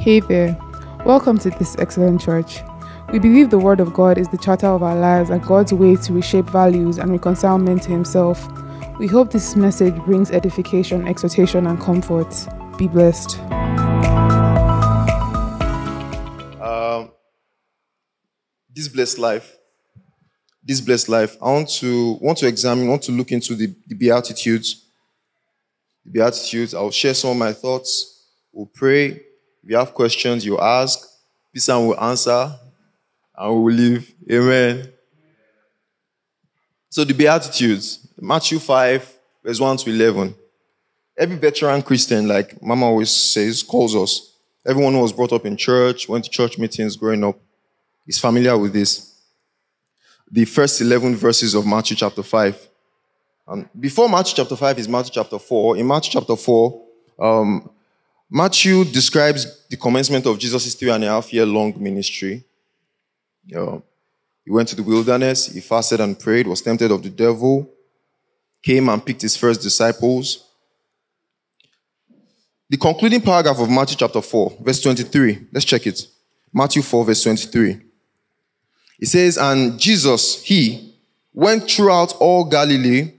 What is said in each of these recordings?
Hey there. Welcome to this excellent church. We believe the Word of God is the charter of our lives and God's way to reshape values and reconcile men to Himself. We hope this message brings edification, exhortation, and comfort. Be blessed. Um, this blessed life, this blessed life. I want to want to examine, want to look into the, the beatitudes. The beatitudes. I'll share some of my thoughts. We'll pray. If you have questions, you ask. This one will answer, and we will leave. Amen. So the beatitudes, Matthew five, verse one to eleven. Every veteran Christian, like Mama always says, calls us. Everyone who was brought up in church, went to church meetings growing up, is familiar with this. The first 11 verses of Matthew chapter 5. And before Matthew chapter 5 is Matthew chapter 4. In Matthew chapter 4, um, Matthew describes the commencement of Jesus' three and a half year long ministry. He went to the wilderness, he fasted and prayed, was tempted of the devil, came and picked his first disciples. The concluding paragraph of Matthew chapter 4, verse 23. Let's check it. Matthew 4, verse 23. It says, And Jesus, he, went throughout all Galilee,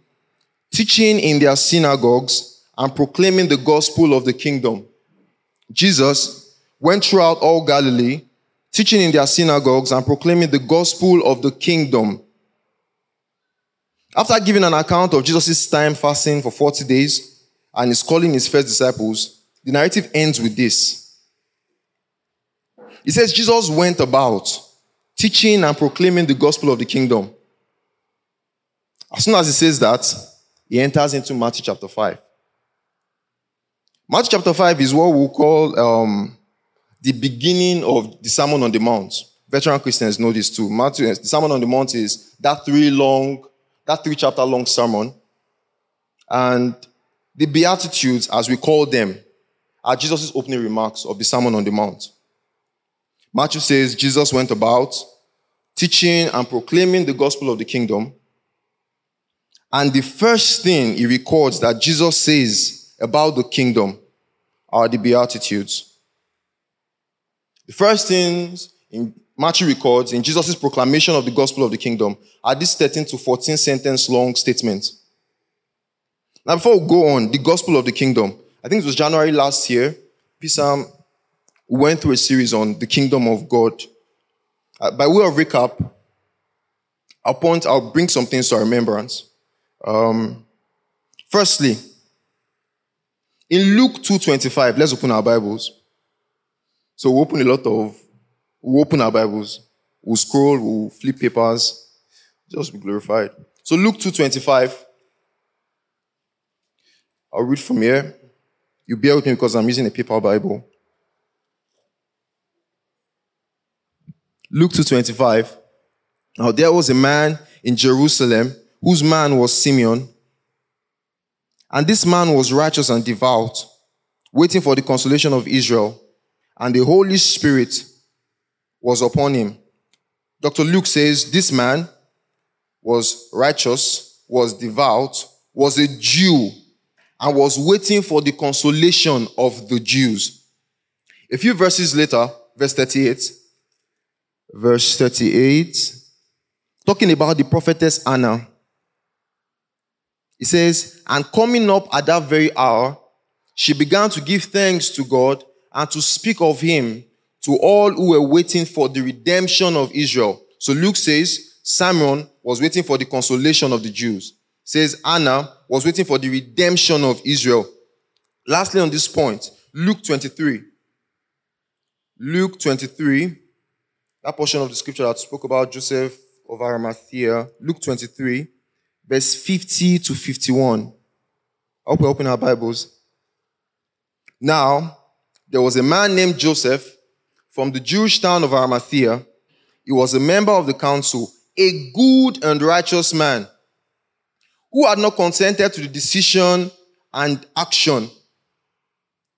teaching in their synagogues and proclaiming the gospel of the kingdom. Jesus went throughout all Galilee, teaching in their synagogues and proclaiming the gospel of the kingdom. After giving an account of Jesus' time fasting for 40 days and his calling his first disciples, the narrative ends with this. It says, Jesus went about teaching and proclaiming the gospel of the kingdom. As soon as he says that, he enters into Matthew chapter 5. Matthew chapter 5 is what we'll call um, the beginning of the Sermon on the Mount. Veteran Christians know this too. Matthew, the Sermon on the Mount is that three long, that three chapter long sermon. And the Beatitudes, as we call them, are Jesus' opening remarks of the Sermon on the Mount. Matthew says Jesus went about teaching and proclaiming the gospel of the kingdom. And the first thing he records that Jesus says about the kingdom are the Beatitudes. The first things in Matthew records in Jesus' proclamation of the gospel of the kingdom are these 13 to 14 sentence long statements. Now, before we go on, the gospel of the kingdom, I think it was January last year, Pisam went through a series on the kingdom of God. Uh, by way of recap, I'll point, I'll bring some things to our remembrance. Um, firstly, in Luke 2.25, let's open our Bibles. So we open a lot of, we open our Bibles, we'll scroll, we'll flip papers, just be glorified. So Luke 2.25, I'll read from here. You bear with me because I'm using a paper Bible. Luke 2:25. Now there was a man in Jerusalem whose man was Simeon. And this man was righteous and devout, waiting for the consolation of Israel, and the Holy Spirit was upon him. Dr. Luke says this man was righteous, was devout, was a Jew, and was waiting for the consolation of the Jews. A few verses later, verse 38, verse 38, talking about the prophetess Anna. It says, And coming up at that very hour, she began to give thanks to God and to speak of him to all who were waiting for the redemption of Israel. So Luke says, Simon was waiting for the consolation of the Jews. Says Anna was waiting for the redemption of Israel. Lastly, on this point, Luke 23. Luke 23, that portion of the scripture that spoke about Joseph of Arimathea, Luke 23, verse 50 to 51. I hope we open our Bibles. Now, there was a man named Joseph from the Jewish town of Arimathea. He was a member of the council, a good and righteous man who had not consented to the decision and action.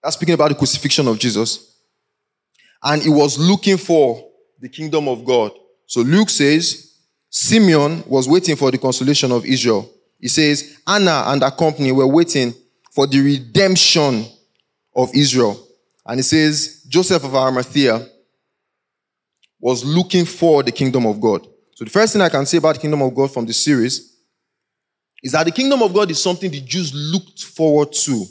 That's speaking about the crucifixion of Jesus. And he was looking for the kingdom of God. So Luke says, Simeon was waiting for the consolation of Israel. He says, Anna and her company were waiting for the redemption of Israel. And he says, Joseph of Arimathea was looking for the kingdom of God. So the first thing I can say about the kingdom of God from this series is that the kingdom of God is something the Jews looked forward to.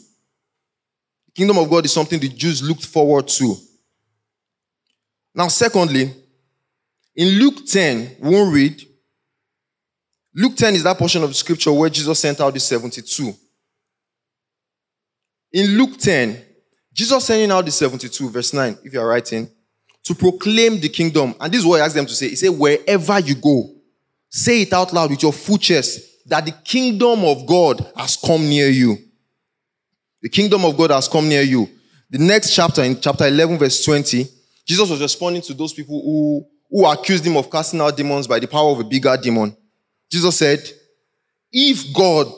The kingdom of God is something the Jews looked forward to. Now, secondly, in Luke 10, we won't read. Luke 10 is that portion of the scripture where Jesus sent out the 72. In Luke 10, Jesus sending out the 72, verse 9, if you are writing, to proclaim the kingdom. And this is what he asked them to say. He said, Wherever you go, say it out loud with your full chest that the kingdom of God has come near you. The kingdom of God has come near you. The next chapter, in chapter 11, verse 20, Jesus was responding to those people who, who accused him of casting out demons by the power of a bigger demon. Jesus said, If God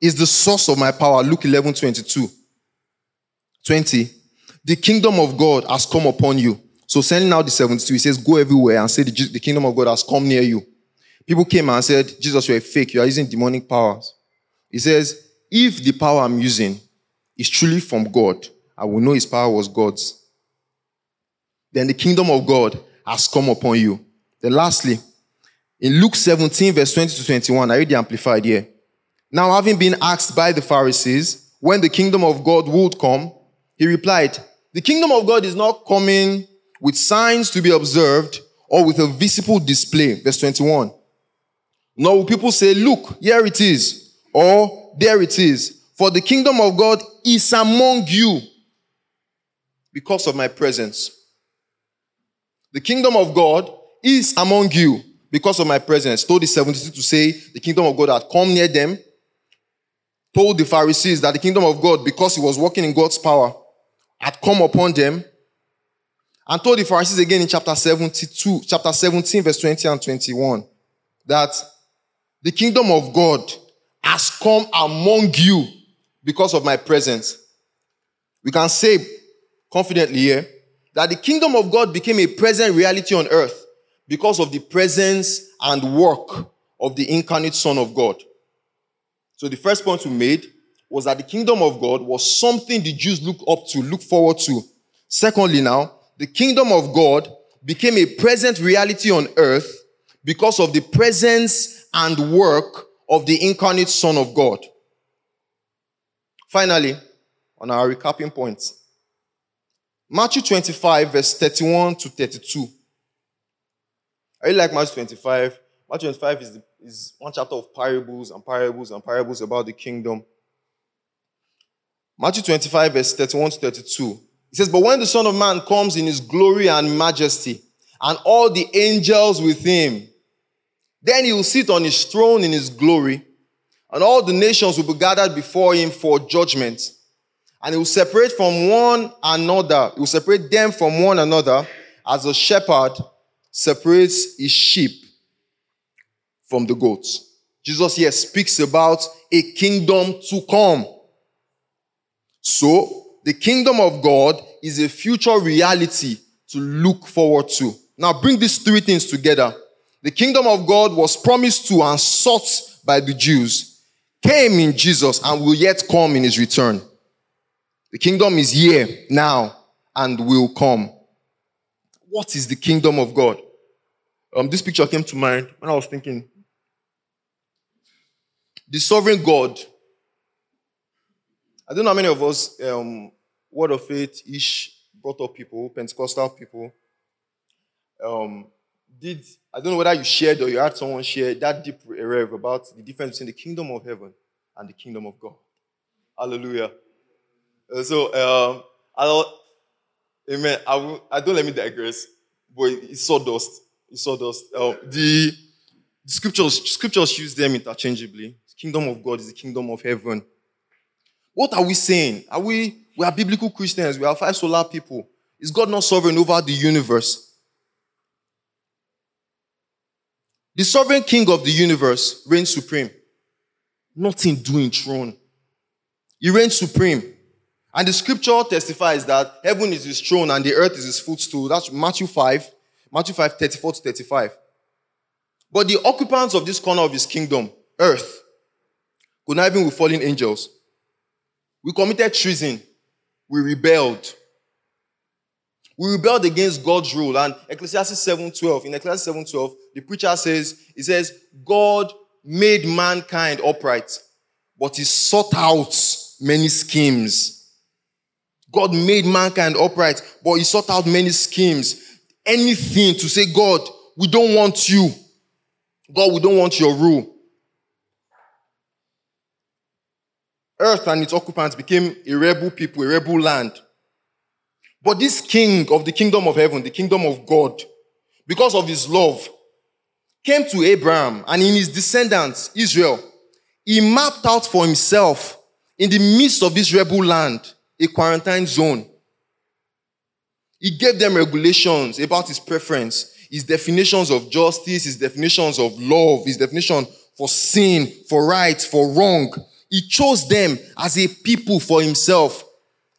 is the source of my power, Luke 11, 22, 20, the kingdom of God has come upon you. So sending out the 72, he says, Go everywhere and say the, the kingdom of God has come near you. People came and said, Jesus, you're a fake. You are using demonic powers. He says, If the power I'm using is truly from God, I will know his power was God's then the kingdom of God has come upon you. Then lastly, in Luke 17, verse 20 to 21, I read the Amplified here. Now, having been asked by the Pharisees when the kingdom of God would come, he replied, The kingdom of God is not coming with signs to be observed or with a visible display. Verse 21. Nor will people say, Look, here it is, or there it is. For the kingdom of God is among you because of my presence. The kingdom of God is among you because of my presence. Told the 72 to say the kingdom of God had come near them. Told the Pharisees that the kingdom of God, because he was working in God's power, had come upon them. And told the Pharisees again in chapter 72, chapter 17, verse 20 and 21, that the kingdom of God has come among you because of my presence. We can say confidently here that the kingdom of God became a present reality on earth because of the presence and work of the incarnate Son of God. So the first point we made was that the kingdom of God was something the Jews look up to, look forward to. Secondly, now, the kingdom of God became a present reality on earth because of the presence and work of the incarnate Son of God. Finally, on our recapping points, Matthew 25, verse 31 to 32. I really like Matthew 25. Matthew 25 is, the, is one chapter of parables and parables and parables about the kingdom. Matthew 25, verse 31 to 32. He says, But when the Son of Man comes in his glory and majesty, and all the angels with him, then he will sit on his throne in his glory, and all the nations will be gathered before him for judgment and he will separate from one another. He will separate them from one another as a shepherd separates his sheep from the goats. Jesus here speaks about a kingdom to come. So, the kingdom of God is a future reality to look forward to. Now, bring these three things together. The kingdom of God was promised to and sought by the Jews, came in Jesus, and will yet come in his return. The kingdom is here now and will come. What is the kingdom of God? Um, this picture came to mind when I was thinking. The sovereign God. I don't know how many of us, um, word of faith ish, brought up people, Pentecostal people, um, did, I don't know whether you shared or you had someone share that deep rev about the difference between the kingdom of heaven and the kingdom of God. Hallelujah. Uh, so, um, I don't, amen. I, will, I don't let me digress, but it's sawdust. It's sawdust. Um, the, the scriptures, scriptures use them interchangeably. The kingdom of God is the kingdom of heaven. What are we saying? Are we, we are biblical Christians. We are five sola people. Is God not sovereign over the universe? The sovereign king of the universe reigns supreme. Nothing doing throne. He reigns supreme. And the scripture testifies that heaven is his throne and the earth is his footstool. That's Matthew 5, Matthew 5, 34 to 35. But the occupants of this corner of his kingdom, earth, even with fallen angels. We committed treason. We rebelled. We rebelled against God's rule. And Ecclesiastes 7.12, in Ecclesiastes 7.12, the preacher says, he says, God made mankind upright, but he sought out many schemes. God made mankind upright, but he sought out many schemes. Anything to say, God, we don't want you. God, we don't want your rule. Earth and its occupants became a rebel people, a rebel land. But this king of the kingdom of heaven, the kingdom of God, because of his love, came to Abraham and in his descendants, Israel, he mapped out for himself in the midst of this rebel land a quarantine zone. He gave them regulations about his preference, his definitions of justice, his definitions of love, his definition for sin, for right, for wrong. He chose them as a people for himself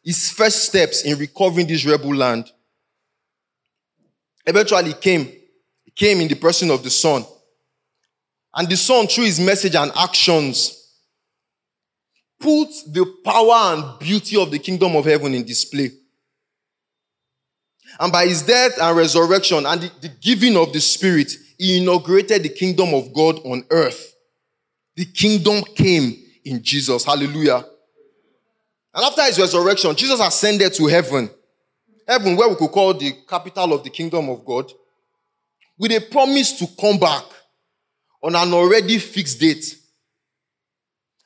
his first steps in recovering this rebel land. Eventually he came, he came in the person of the Son. And the Son, through his message and actions, put the power and beauty of the kingdom of heaven in display. And by his death and resurrection and the, the giving of the Spirit, he inaugurated the kingdom of God on earth. The kingdom came in Jesus. Hallelujah. And after his resurrection, Jesus ascended to heaven. Heaven, where we could call the capital of the kingdom of God, with a promise to come back on an already fixed date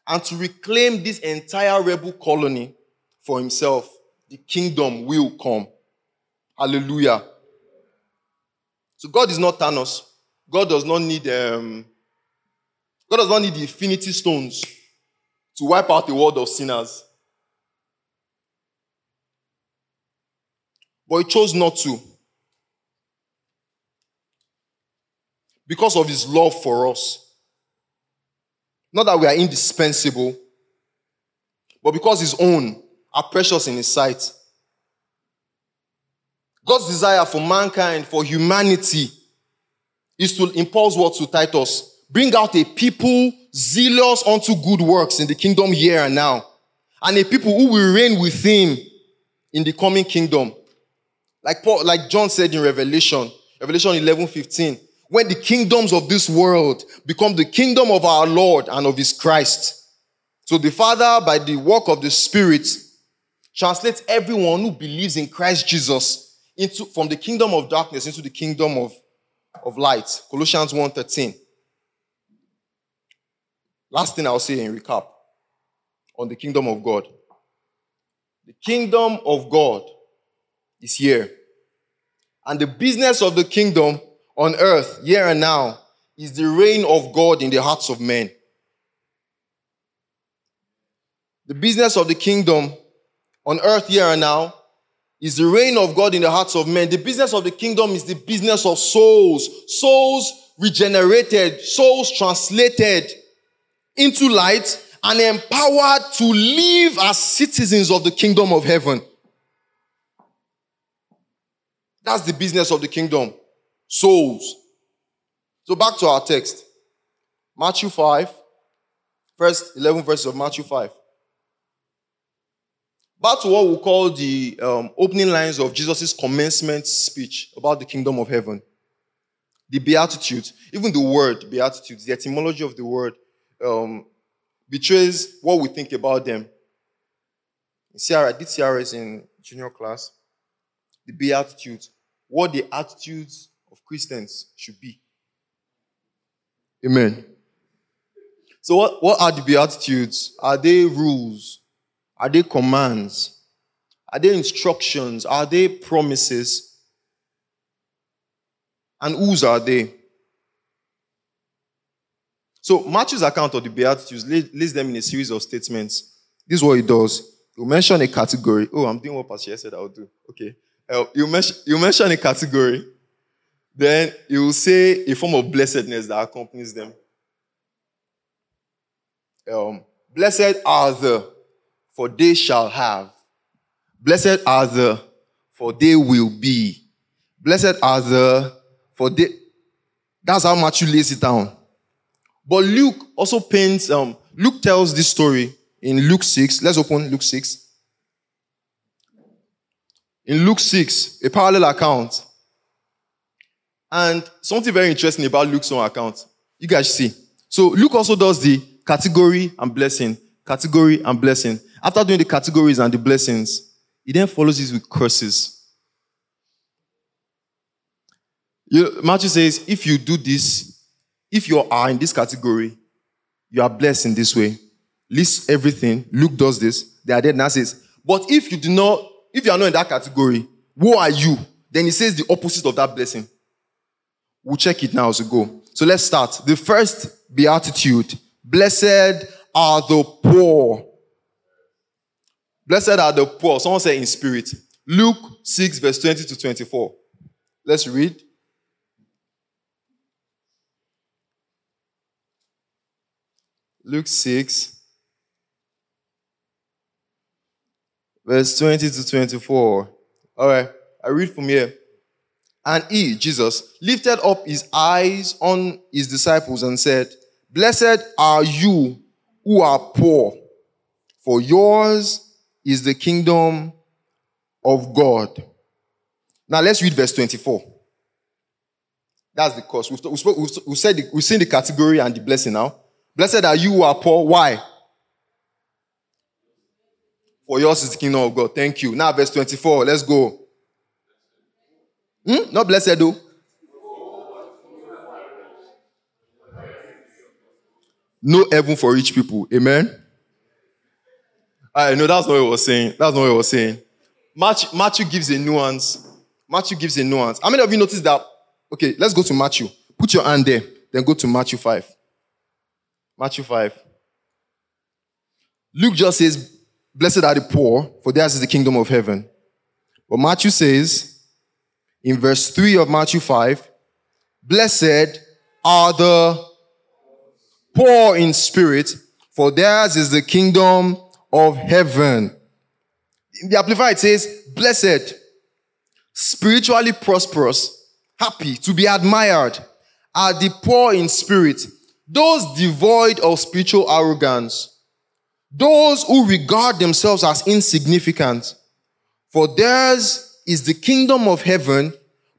and to reclaim this entire rebel colony for himself. The kingdom will come. Hallelujah. So God is not Thanos. God does not need um, God does not need the infinity stones to wipe out the world of sinners. But he chose not to. Because of his love for us. Not that we are indispensable, but because his own are precious in his sight. God's desire for mankind, for humanity, is to impose what to Titus. Bring out a people zealous unto good works in the kingdom here and now. And a people who will reign with him in the coming kingdom. Like Paul, like John said in Revelation, Revelation 11, 15, when the kingdoms of this world become the kingdom of our Lord and of his Christ. So the Father, by the work of the Spirit, translates everyone who believes in Christ Jesus into, from the kingdom of darkness into the kingdom of, of light. Colossians 1.13. Last thing I'll say in recap on the kingdom of God. The kingdom of God is here. And the business of the kingdom on earth, here and now, is the reign of God in the hearts of men. The business of the kingdom on earth, here and now, is the reign of God in the hearts of men. The business of the kingdom is the business of souls. Souls regenerated, souls translated into light and empowered to live as citizens of the kingdom of heaven. That's the business of the kingdom. Souls. So back to our text. Matthew 5, first 11 verses of Matthew 5. Back to what we call the um, opening lines of Jesus' commencement speech about the kingdom of heaven. The Beatitudes, even the word Beatitudes, the etymology of the word um, betrays what we think about them. CR, I did CRS in junior class. The Beatitudes what the attitudes of Christians should be. Amen. So, what, what are the Beatitudes? Are they rules? Are they commands? Are they instructions? Are they promises? And whose are they? So, Matthew's account of the Beatitudes lists them in a series of statements. This is what he does. He'll mention a category. Oh, I'm doing what Pastor said I'll do. Okay. Uh, you, mention, you mention a category, then you will say a form of blessedness that accompanies them. Um, blessed are the, for they shall have. Blessed are the, for they will be. Blessed are the, for they. That's how Matthew lays it down. But Luke also paints, um, Luke tells this story in Luke 6. Let's open Luke 6. in Luke 6, a parallel account. And something very interesting about Luke's own account. You guys see. So Luke also does the category and blessing, category and blessing. After doing the categories and the blessings, he then follows this with curses. You, Matthew says, if you do this, if you are in this category, you are blessed in this way. List everything. Luke does this. They are dead. Now says, but if you do not, if you are not in that category, who are you? Then he says the opposite of that blessing. We'll check it now as we go. So let's start. The first beatitude. Blessed are the poor. Blessed are the poor. Someone say in spirit. Luke 6, verse 20 to 24. Let's read. Luke 6, verse 20 to 24. All right, I read from here. And he, Jesus, lifted up his eyes on his disciples and said, Blessed are you who are poor, for yours is the kingdom of God. Now let's read verse 24. That's the course. We've, we spoke, we've, said the, we've seen the category and the blessing now. Blessed are you who are poor. Why? For yours is the kingdom of God. Thank you. Now, verse 24. Let's go. Hmm? Not blessed though. No heaven for rich people. Amen. I know that's not what I was saying. That's not what I was saying. Matthew, Matthew gives a nuance. Matthew gives a nuance. How many of you noticed that? Okay, let's go to Matthew. Put your hand there. Then go to Matthew 5. Matthew 5. Luke just says, Blessed are the poor, for theirs is the kingdom of heaven. But Matthew says, in verse 3 of Matthew 5, Blessed are the poor in spirit, for theirs is the kingdom of heaven. In the Amplified, it says, Blessed, spiritually prosperous, happy, to be admired, are the poor in spirit, those devoid of spiritual arrogance, those who regard themselves as insignificant, for theirs is the kingdom of heaven,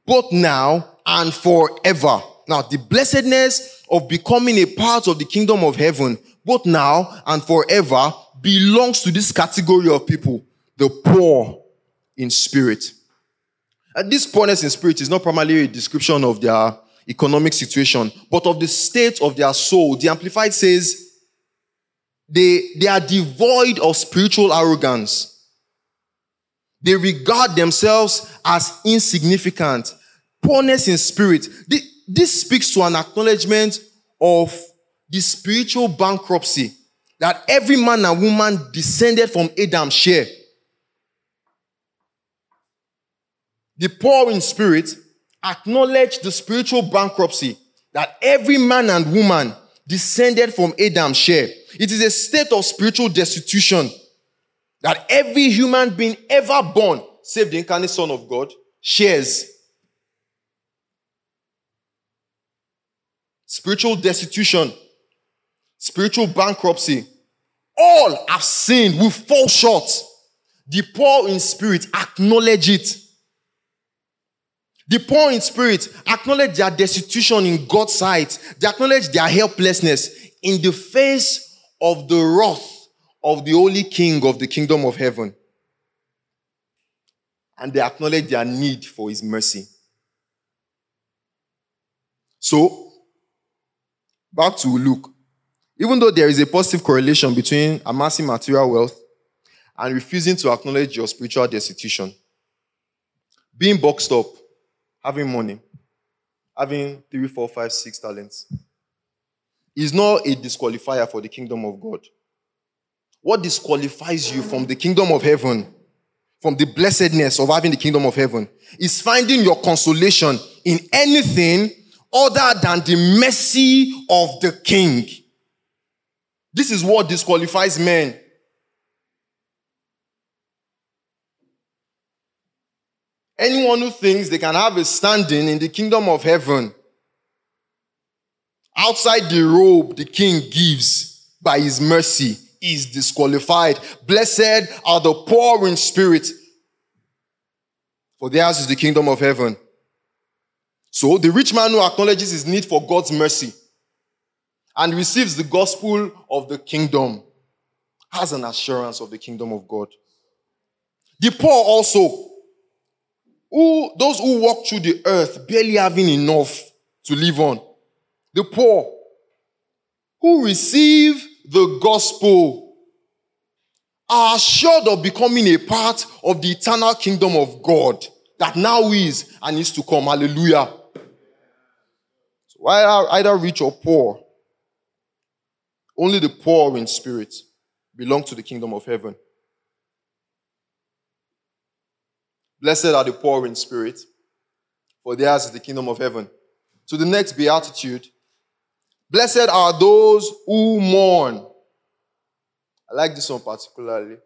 both now and forever. Now, the blessedness of becoming a part of the kingdom of heaven, both now and forever, belongs to this category of people, the poor in spirit. And this poorness in spirit is not primarily a description of their economic situation, but of the state of their soul. The Amplified says they, they are devoid of spiritual arrogance. They regard themselves as insignificant. Poorness in spirit. This speaks to an acknowledgement of the spiritual bankruptcy that every man and woman descended from Adam's share. The poor in spirit acknowledge the spiritual bankruptcy that every man and woman descended from Adam's share. It is a state of spiritual destitution that every human being ever born, save the incarnate Son of God, shares. Spiritual destitution, spiritual bankruptcy. All have sinned, will fall short. The poor in spirit acknowledge it. The poor in spirit acknowledge their destitution in God's sight. They acknowledge their helplessness in the face of the wrath of the holy king of the kingdom of heaven. And they acknowledge their need for his mercy. So, back to Luke. Even though there is a positive correlation between amassing material wealth and refusing to acknowledge your spiritual destitution, being boxed up having money, having three, four, five, six talents, is not a disqualifier for the kingdom of God. What disqualifies you from the kingdom of heaven, from the blessedness of having the kingdom of heaven, is finding your consolation in anything other than the mercy of the king. This is what disqualifies men Anyone who thinks they can have a standing in the kingdom of heaven outside the robe the king gives by his mercy is disqualified. Blessed are the poor in spirit. for theirs is the kingdom of heaven. So the rich man who acknowledges his need for God's mercy and receives the gospel of the kingdom has an assurance of the kingdom of God. The poor also, who those who walk through the earth barely having enough to live on, the poor who receive the gospel are assured of becoming a part of the eternal kingdom of God that now is and is to come. Hallelujah. So whether either rich or poor, only the poor in spirit belong to the kingdom of heaven. Blessed are the poor in spirit, for theirs is the kingdom of heaven. To the next beatitude, blessed are those who mourn. I like this one particularly.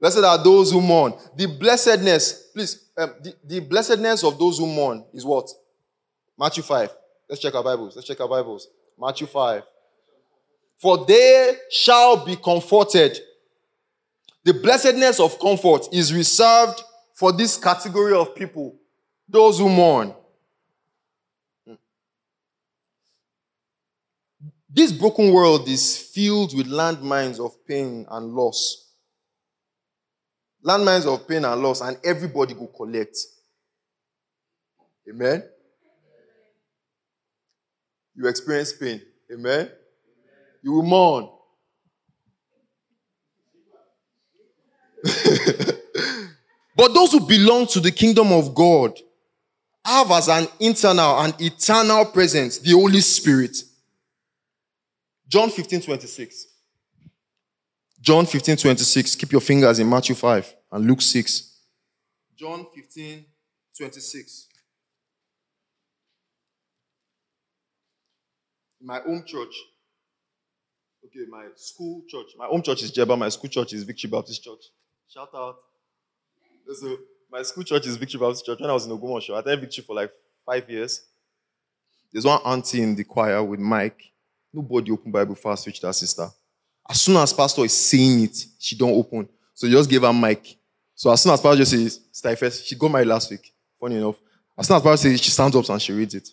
Blessed are those who mourn. The blessedness, please, um, the, the blessedness of those who mourn is what? Matthew 5. Let's check our Bibles. Let's check our Bibles. Matthew 5. For they shall be comforted. The blessedness of comfort is reserved for this category of people, those who mourn. This broken world is filled with landmines of pain and loss. Landmines of pain and loss, and everybody will collect. Amen? You experience pain. Amen? You will mourn. but those who belong to the kingdom of God have as an internal and eternal presence the Holy Spirit. John 15 26. John 15 26. Keep your fingers in Matthew 5 and Luke 6. John 15 26. In my home church, Okay, my school church, my home church is Jeba, my school church is Victory Baptist Church. Shout out. So, my school church is Victory Baptist Church. When I was in Ogbomosho, I attended Victory for like five years. There's one auntie in the choir with Mike. Nobody open Bible fast, switch that sister. As soon as pastor is saying it, she don't open. So just give her mic. So as soon as pastor just says, Stifes, she got married last week. Funny enough. As soon as pastor says, she stands up and she reads it.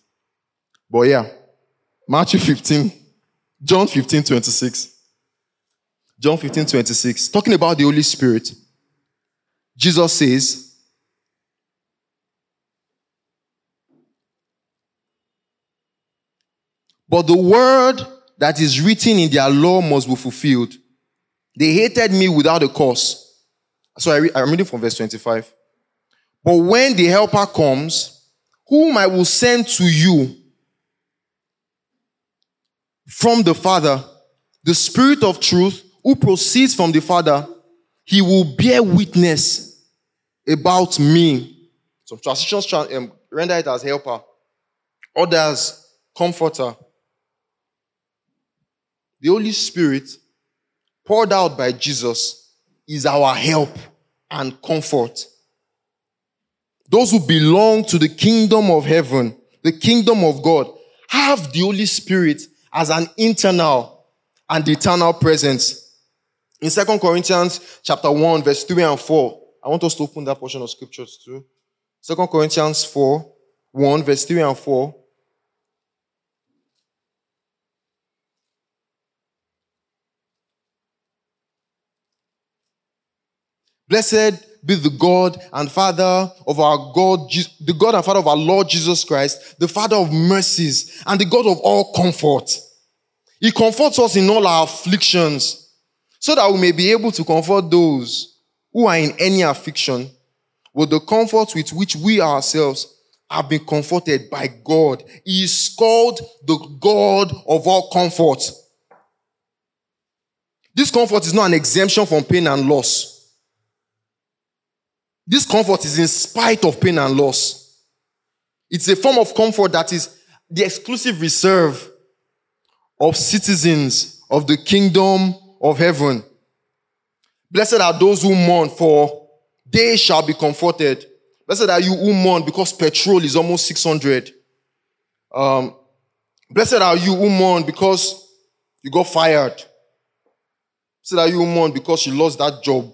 But yeah, Matthew 15, John 15, 26. John 15, 26. Talking about the Holy Spirit. Jesus says, But the word that is written in their law must be fulfilled. They hated me without a cause. So I am reading from verse 25. But when the helper comes, whom I will send to you from the Father, the Spirit of truth who proceeds from the Father, he will bear witness about me. Some translations um, render it as helper, others comforter. The Holy Spirit poured out by Jesus is our help and comfort. Those who belong to the kingdom of heaven, the kingdom of God, have the Holy Spirit as an internal and eternal presence. In Second Corinthians chapter 1, verse 3 and 4, I want us to open that portion of scriptures too. Second Corinthians 4, 1, verse 3 and 4. Blessed be the God and Father of our God, the God and Father of our Lord Jesus Christ, the Father of mercies and the God of all comfort. He comforts us in all our afflictions so that we may be able to comfort those who are in any affliction with the comfort with which we ourselves have been comforted by God. He is called the God of all comfort. This comfort is not an exemption from pain and loss. This comfort is in spite of pain and loss. It's a form of comfort that is the exclusive reserve of citizens of the kingdom of heaven. Blessed are those who mourn, for they shall be comforted. Blessed are you who mourn because petrol is almost 600. Um, blessed are you who mourn because you got fired. Blessed are you who mourn because you lost that job.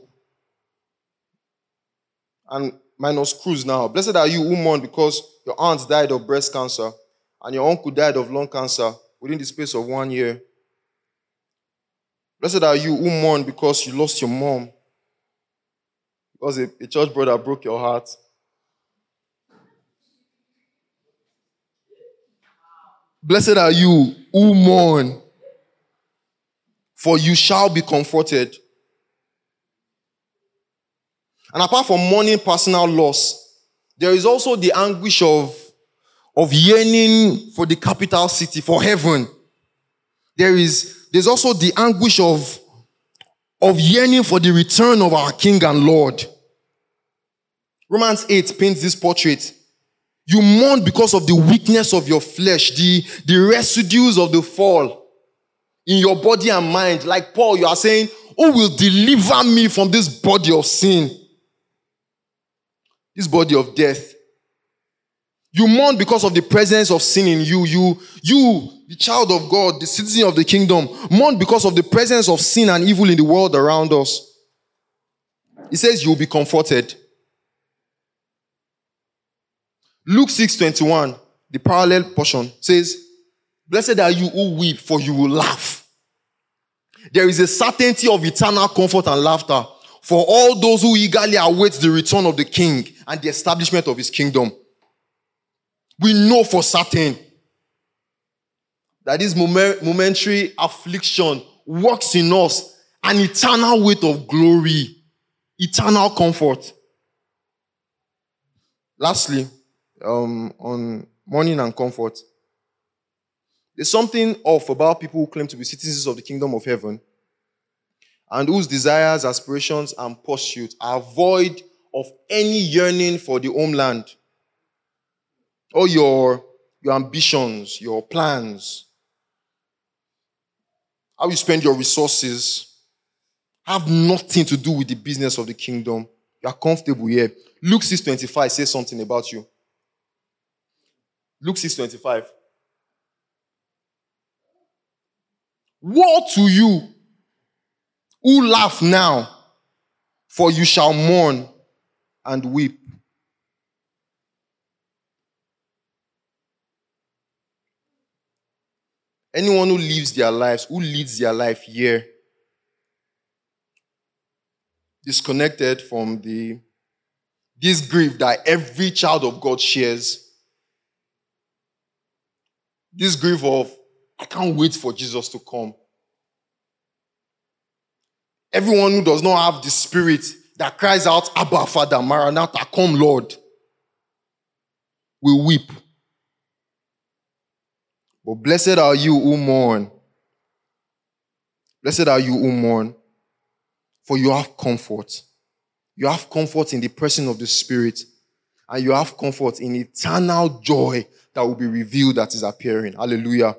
And minus cruise now. Blessed are you who mourn because your aunt died of breast cancer and your uncle died of lung cancer within the space of one year. Blessed are you who mourn because you lost your mom. Because a, a church brother broke your heart. Blessed are you who mourn, for you shall be comforted. And apart from mourning personal loss, there is also the anguish of, of yearning for the capital city, for heaven. There is there's also the anguish of, of yearning for the return of our King and Lord. Romans 8 paints this portrait. You mourn because of the weakness of your flesh, the, the residues of the fall in your body and mind. Like Paul, you are saying, Who will deliver me from this body of sin? This body of death. You mourn because of the presence of sin in you. You, you, the child of God, the citizen of the kingdom, mourn because of the presence of sin and evil in the world around us. He says you will be comforted. Luke 6:21, the parallel portion says, Blessed are you who weep, for you will laugh. There is a certainty of eternal comfort and laughter for all those who eagerly await the return of the king and the establishment of his kingdom. We know for certain that this momentary affliction works in us an eternal weight of glory, eternal comfort. Lastly, um, on mourning and comfort, there's something off about people who claim to be citizens of the kingdom of heaven and whose desires, aspirations, and pursuits are void of any yearning for the homeland or your, your ambitions, your plans, how you spend your resources have nothing to do with the business of the kingdom. You are comfortable here. Luke 6:25 says something about you. Luke 6:25. Woe to you who laugh now, for you shall mourn and weep. Anyone who lives their lives, who leads their life here, disconnected from the this grief that every child of God shares. This grief of I can't wait for Jesus to come. Everyone who does not have the spirit that cries out, Abba, Father, Maranatha, come, Lord, will weep. But blessed are you who mourn. Blessed are you who mourn, for you have comfort. You have comfort in the person of the Spirit, and you have comfort in eternal joy that will be revealed that is appearing. Hallelujah.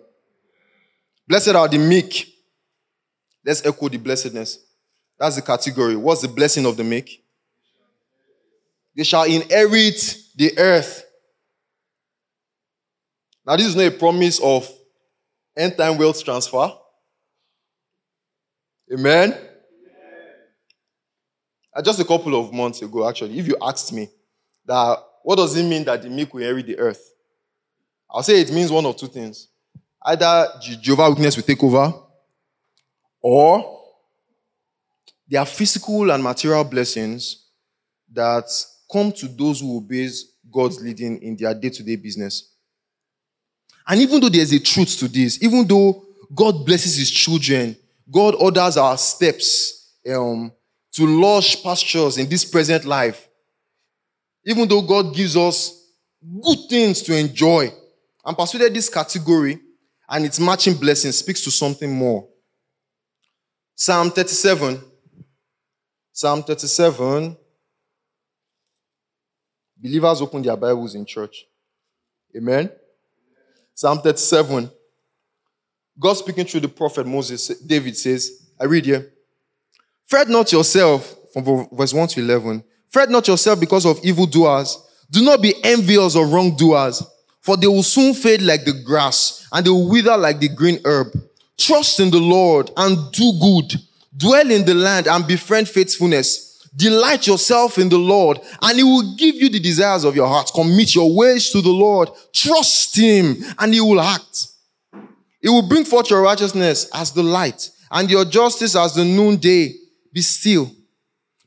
Blessed are the meek. Let's echo the blessedness. That's the category. What's the blessing of the meek? They shall inherit the earth. Now, this is not a promise of end time wealth transfer. Amen. Uh, just a couple of months ago, actually, if you asked me that what does it mean that the meek will inherit the earth, I'll say it means one of two things. Either Jehovah witness will take over, or there are physical and material blessings that come to those who obey God's leading in their day-to-day business. And even though there's a truth to this, even though God blesses his children, God orders our steps um, to lush pastures in this present life, even though God gives us good things to enjoy, I'm persuaded this category and its matching blessing speaks to something more. Psalm 37. Psalm 37. Believers open their Bibles in church. Amen. Psalm 37. God speaking through the prophet Moses, David says, I read here, Fret not yourself, from verse 1 to 11. Fret not yourself because of evildoers. Do not be envious of wrongdoers, for they will soon fade like the grass, and they will wither like the green herb. Trust in the Lord and do good. Dwell in the land and befriend faithfulness. Delight yourself in the Lord, and He will give you the desires of your heart. Commit your ways to the Lord. Trust Him, and He will act. He will bring forth your righteousness as the light, and your justice as the noonday. Be still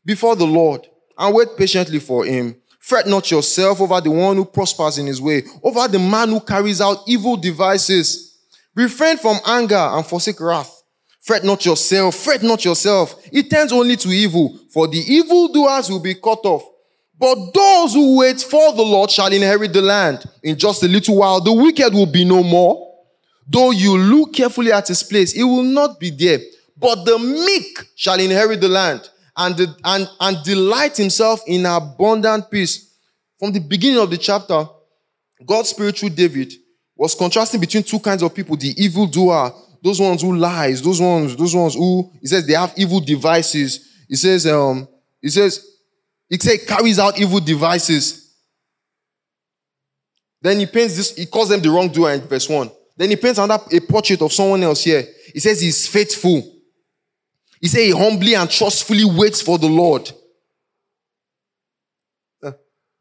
before the Lord, and wait patiently for Him. Fret not yourself over the one who prospers in his way, over the man who carries out evil devices. Refrain from anger and forsake wrath. Fret not yourself, fret not yourself. It tends only to evil, for the evildoers will be cut off. But those who wait for the Lord shall inherit the land. In just a little while, the wicked will be no more. Though you look carefully at his place, it will not be there. But the meek shall inherit the land and, the, and, and delight himself in abundant peace. From the beginning of the chapter, God's spirit through David was contrasting between two kinds of people the evildoer, those ones who lies, those ones, those ones who, he says, they have evil devices. He says, um, he says, he says, carries out evil devices. Then he paints this, he calls them the wrongdoer in verse 1. Then he paints another a portrait of someone else here. He says he's faithful. He said he humbly and trustfully waits for the Lord.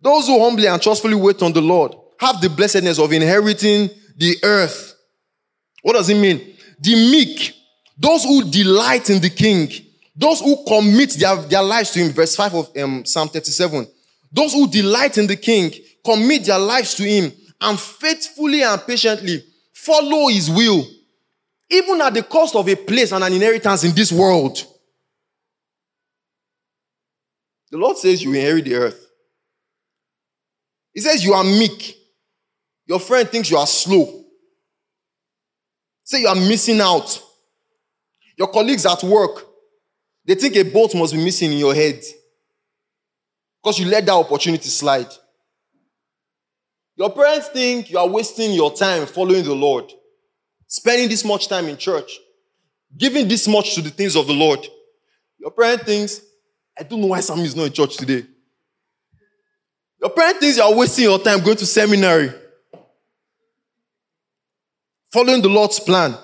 Those who humbly and trustfully wait on the Lord have the blessedness of inheriting the earth. What does it mean? The meek, those who delight in the king, those who commit their, their lives to him, verse 5 of um, Psalm 37. Those who delight in the king, commit their lives to him, and faithfully and patiently follow his will even at the cost of a place and an inheritance in this world. The Lord says you inherit the earth. He says you are meek. Your friend thinks you are slow. Say you are missing out. Your colleagues at work, they think a bolt must be missing in your head because you let that opportunity slide. Your parents think you are wasting your time following the Lord spending this much time in church, giving this much to the things of the Lord. Your parent thinks, I don't know why Sammy is not in church today. Your parent thinks you are wasting your time going to seminary, following the Lord's plan.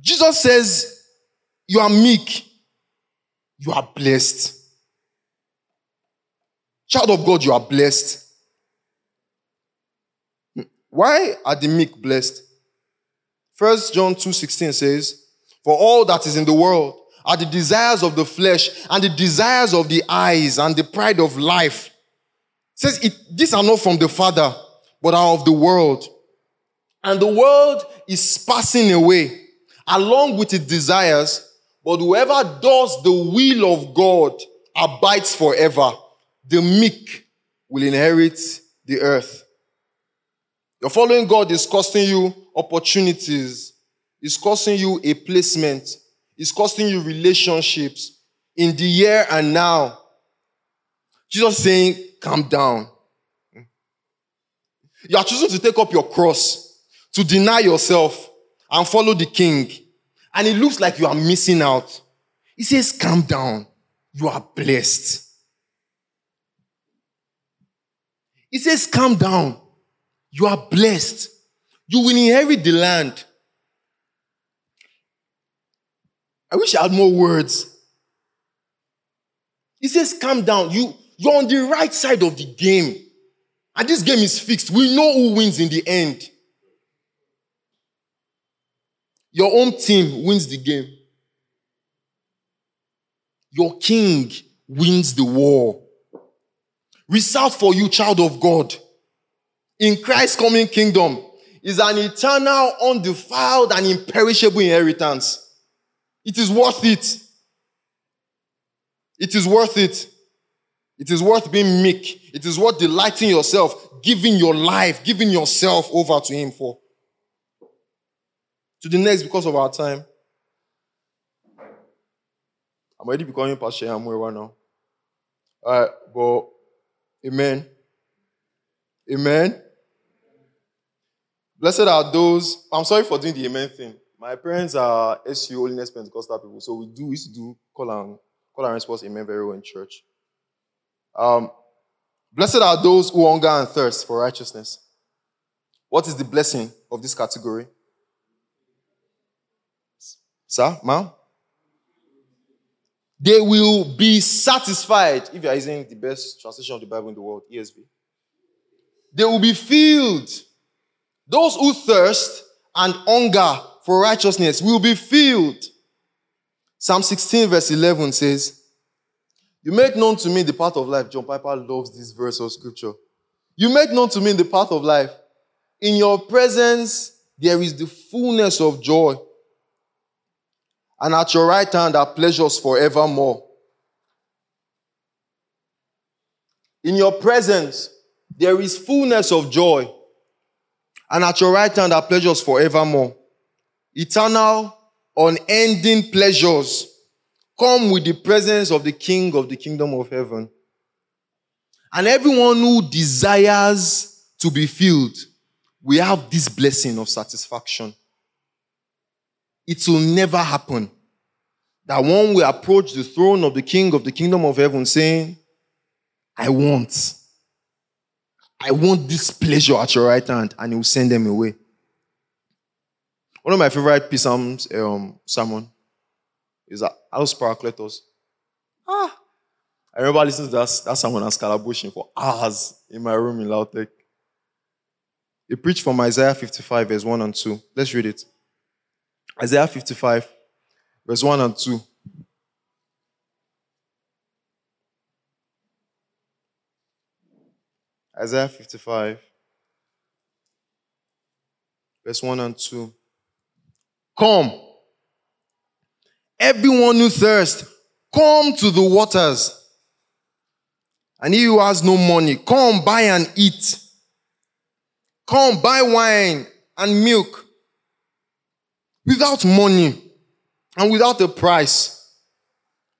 Jesus says, You are meek, you are blessed. Child of God, you are blessed. Why are the meek blessed? First John 2:16 says, "For all that is in the world are the desires of the flesh and the desires of the eyes and the pride of life." It says it, these are not from the Father, but are of the world. And the world is passing away along with its desires, but whoever does the will of God abides forever. The meek will inherit the earth. Your following God is costing you opportunities, it's costing you a placement, it's costing you relationships in the here and now. Jesus saying, calm down. You are choosing to take up your cross, to deny yourself and follow the king. And it looks like you are missing out. He says, calm down. You are blessed. He says, calm down. You are blessed. You will inherit the land. I wish I had more words. He says, calm down. You, you're on the right side of the game. And this game is fixed. We know who wins in the end. Your own team wins the game. Your king wins the war. Result for you, child of God in Christ's coming kingdom is an eternal, undefiled, and imperishable inheritance. It is worth it. It is worth it. It is worth being meek. It is worth delighting yourself, giving your life, giving yourself over to Him for. To the next, because of our time. I'm already becoming Pastor Amwewa now. All right, but amen. Amen. Blessed are those. I'm sorry for doing the amen thing. My parents are SU Holiness Pentecostal people, so we do we used to do call and call and response amen very well in church. Um, blessed are those who hunger and thirst for righteousness. What is the blessing of this category? Sir, ma'am? they will be satisfied. If you are using the best translation of the Bible in the world, ESV, they will be filled. Those who thirst and hunger for righteousness will be filled. Psalm 16, verse 11 says, You make known to me the path of life. John Piper loves this verse of scripture. You make known to me the path of life. In your presence, there is the fullness of joy. And at your right hand are pleasures forevermore. In your presence, there is fullness of joy. And at your right hand are pleasures forevermore. Eternal, unending pleasures come with the presence of the King of the kingdom of heaven. And everyone who desires to be filled, we have this blessing of satisfaction. It will never happen that one will approach the throne of the King of the kingdom of heaven saying, I want. I want this pleasure at your right hand, and he will send them away. One of my favorite psalms, um, sermon is that House Paracletos. Ah, I remember listening to that, that sermon at Scalabushing for hours in my room in Lautech. He preached from Isaiah 55, verse 1 and 2. Let's read it. Isaiah 55, verse 1 and 2. Isaiah 55, verse 1 and 2. Come, everyone who thirsts, come to the waters. And he who has no money, come buy and eat. Come buy wine and milk without money and without a price.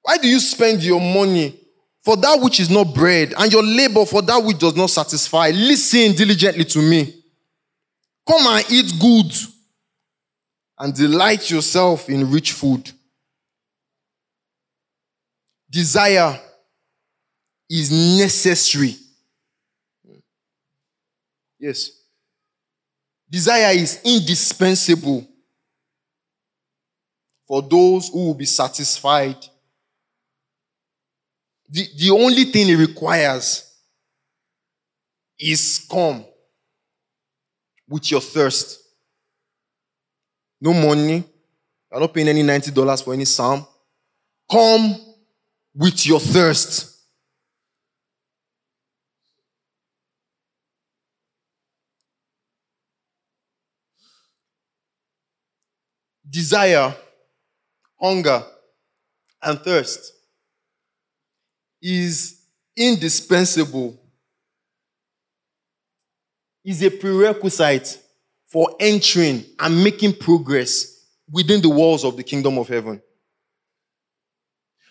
Why do you spend your money for that which is not bread and your labor for that which does not satisfy? Listen diligently to me. Come and eat good and delight yourself in rich food. Desire is necessary. Yes. Desire is indispensable for those who will be satisfied. The, the only thing it requires is come with your thirst. No money. You're not paying any $90 for any psalm. Come with your thirst. Desire, hunger, and thirst is indispensable, is a prerequisite for entering and making progress within the walls of the kingdom of heaven.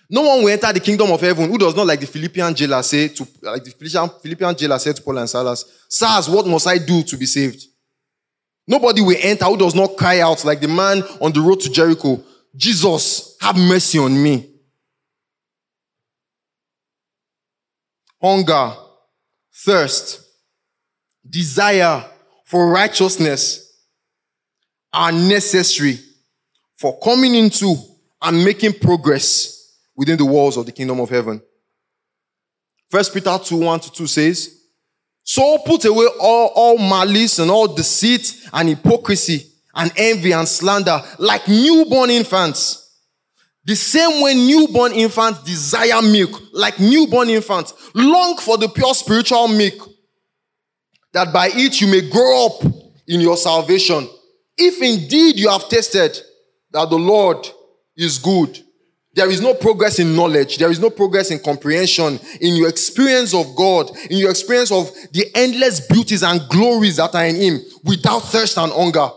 No one will enter the kingdom of heaven who does not like the Philippian jailer say to like the Philippian, Philippian jailer said to Paul and Silas, Sirs, what must I do to be saved? Nobody will enter who does not cry out like the man on the road to Jericho, Jesus, have mercy on me. Hunger, thirst, desire for righteousness are necessary for coming into and making progress within the walls of the kingdom of heaven. First Peter 2 1 to 2 says, So put away all, all malice and all deceit and hypocrisy and envy and slander like newborn infants. The same way newborn infants desire milk, like newborn infants, long for the pure spiritual milk that by it you may grow up in your salvation. If indeed you have tasted that the Lord is good, there is no progress in knowledge, there is no progress in comprehension, in your experience of God, in your experience of the endless beauties and glories that are in Him without thirst and hunger.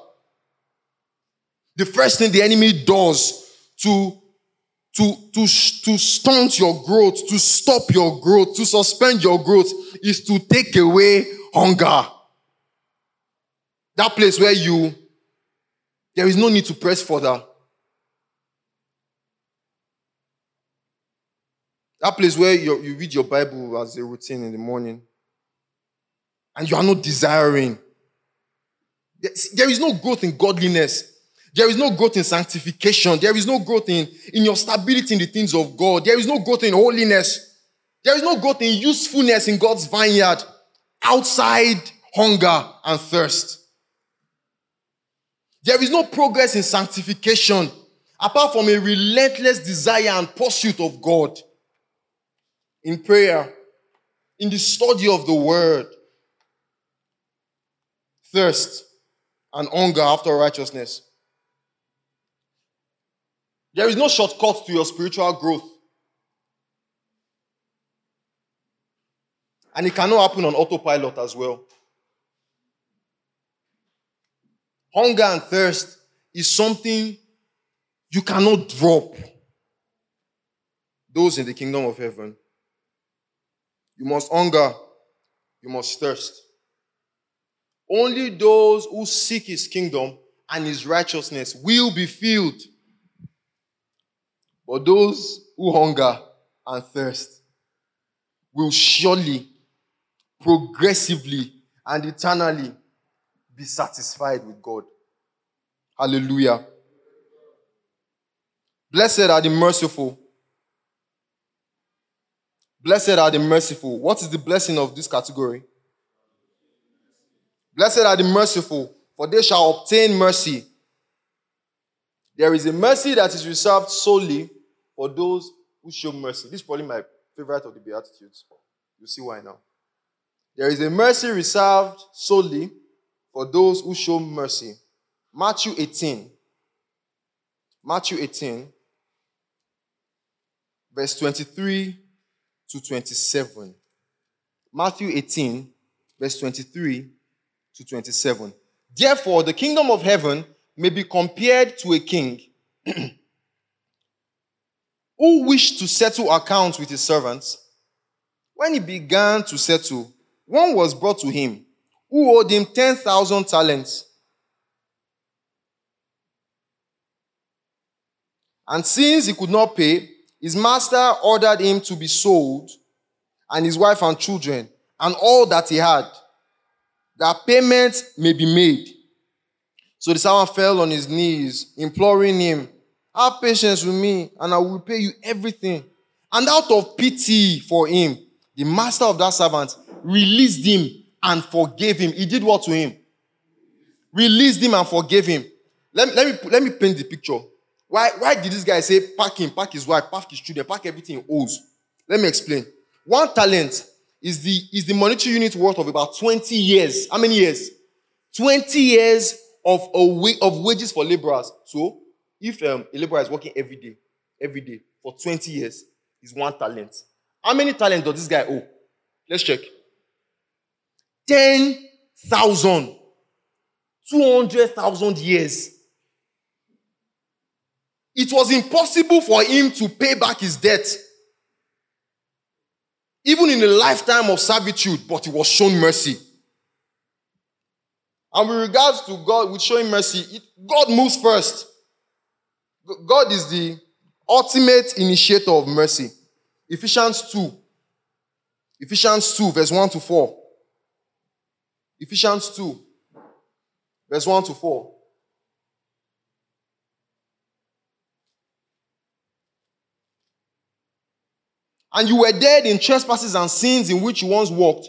The first thing the enemy does to to, to, to stunt your growth, to stop your growth, to suspend your growth is to take away hunger. That place where you, there is no need to press further. That place where you, you read your Bible as a routine in the morning and you are not desiring. There is no growth in godliness. There is no growth in sanctification. There is no growth in, in your stability in the things of God. There is no growth in holiness. There is no growth in usefulness in God's vineyard outside hunger and thirst. There is no progress in sanctification apart from a relentless desire and pursuit of God in prayer, in the study of the word, thirst and hunger after righteousness. There is no shortcut to your spiritual growth. And it cannot happen on autopilot as well. Hunger and thirst is something you cannot drop. Those in the kingdom of heaven. You must hunger. You must thirst. Only those who seek his kingdom and his righteousness will be filled. But those who hunger and thirst will surely, progressively, and eternally be satisfied with God. Hallelujah. Blessed are the merciful. Blessed are the merciful. What is the blessing of this category? Blessed are the merciful, for they shall obtain mercy. There is a mercy that is reserved solely for those who show mercy. This is probably my favorite of the Beatitudes. You see why now. There is a mercy reserved solely for those who show mercy. Matthew 18. Matthew 18, verse 23 to 27. Matthew 18, verse 23 to 27. Therefore, the kingdom of heaven may be compared to a king who wished to settle accounts with his servants. When he began to settle, one was brought to him who owed him 10,000 talents. And since he could not pay, his master ordered him to be sold, and his wife and children, and all that he had, that payment may be made. So the servant fell on his knees, imploring him, Have patience with me, and I will pay you everything. And out of pity for him, the master of that servant released him and forgave him. He did what to him? Released him and forgave him. Let me, let me, let me paint the picture. Why, why did this guy say, pack him, pack his wife, pack his children, pack everything he owes? Let me explain. One talent is the, is the monetary unit worth of about 20 years. How many years? 20 years of, a of wages for laborers. So, if um, a laborer is working every day, every day for 20 years, is one talent. How many talents does this guy owe? Let's check. 10,000. 200,000 years. It was impossible for him to pay back his debt, even in a lifetime of servitude, but he was shown mercy. And with regards to God, with showing mercy, it, God moves first. God is the ultimate initiator of mercy. Ephesians 2. Ephesians 2, verse 1 to 4. Ephesians 2, verse 1 to 4. And you were dead in trespasses and sins in which you once walked,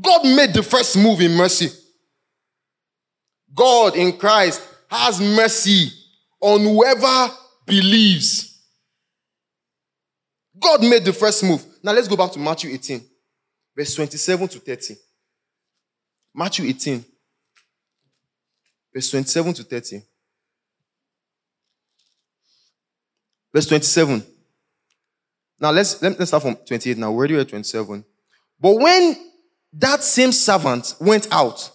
God made the first move in mercy. God in Christ has mercy on whoever believes. God made the first move. Now let's go back to Matthew 18, verse 27 to 30. Matthew 18, verse 27 to 30. Verse 27. Now let's let's start from 28 now. We're already at 27. But when that same servant went out,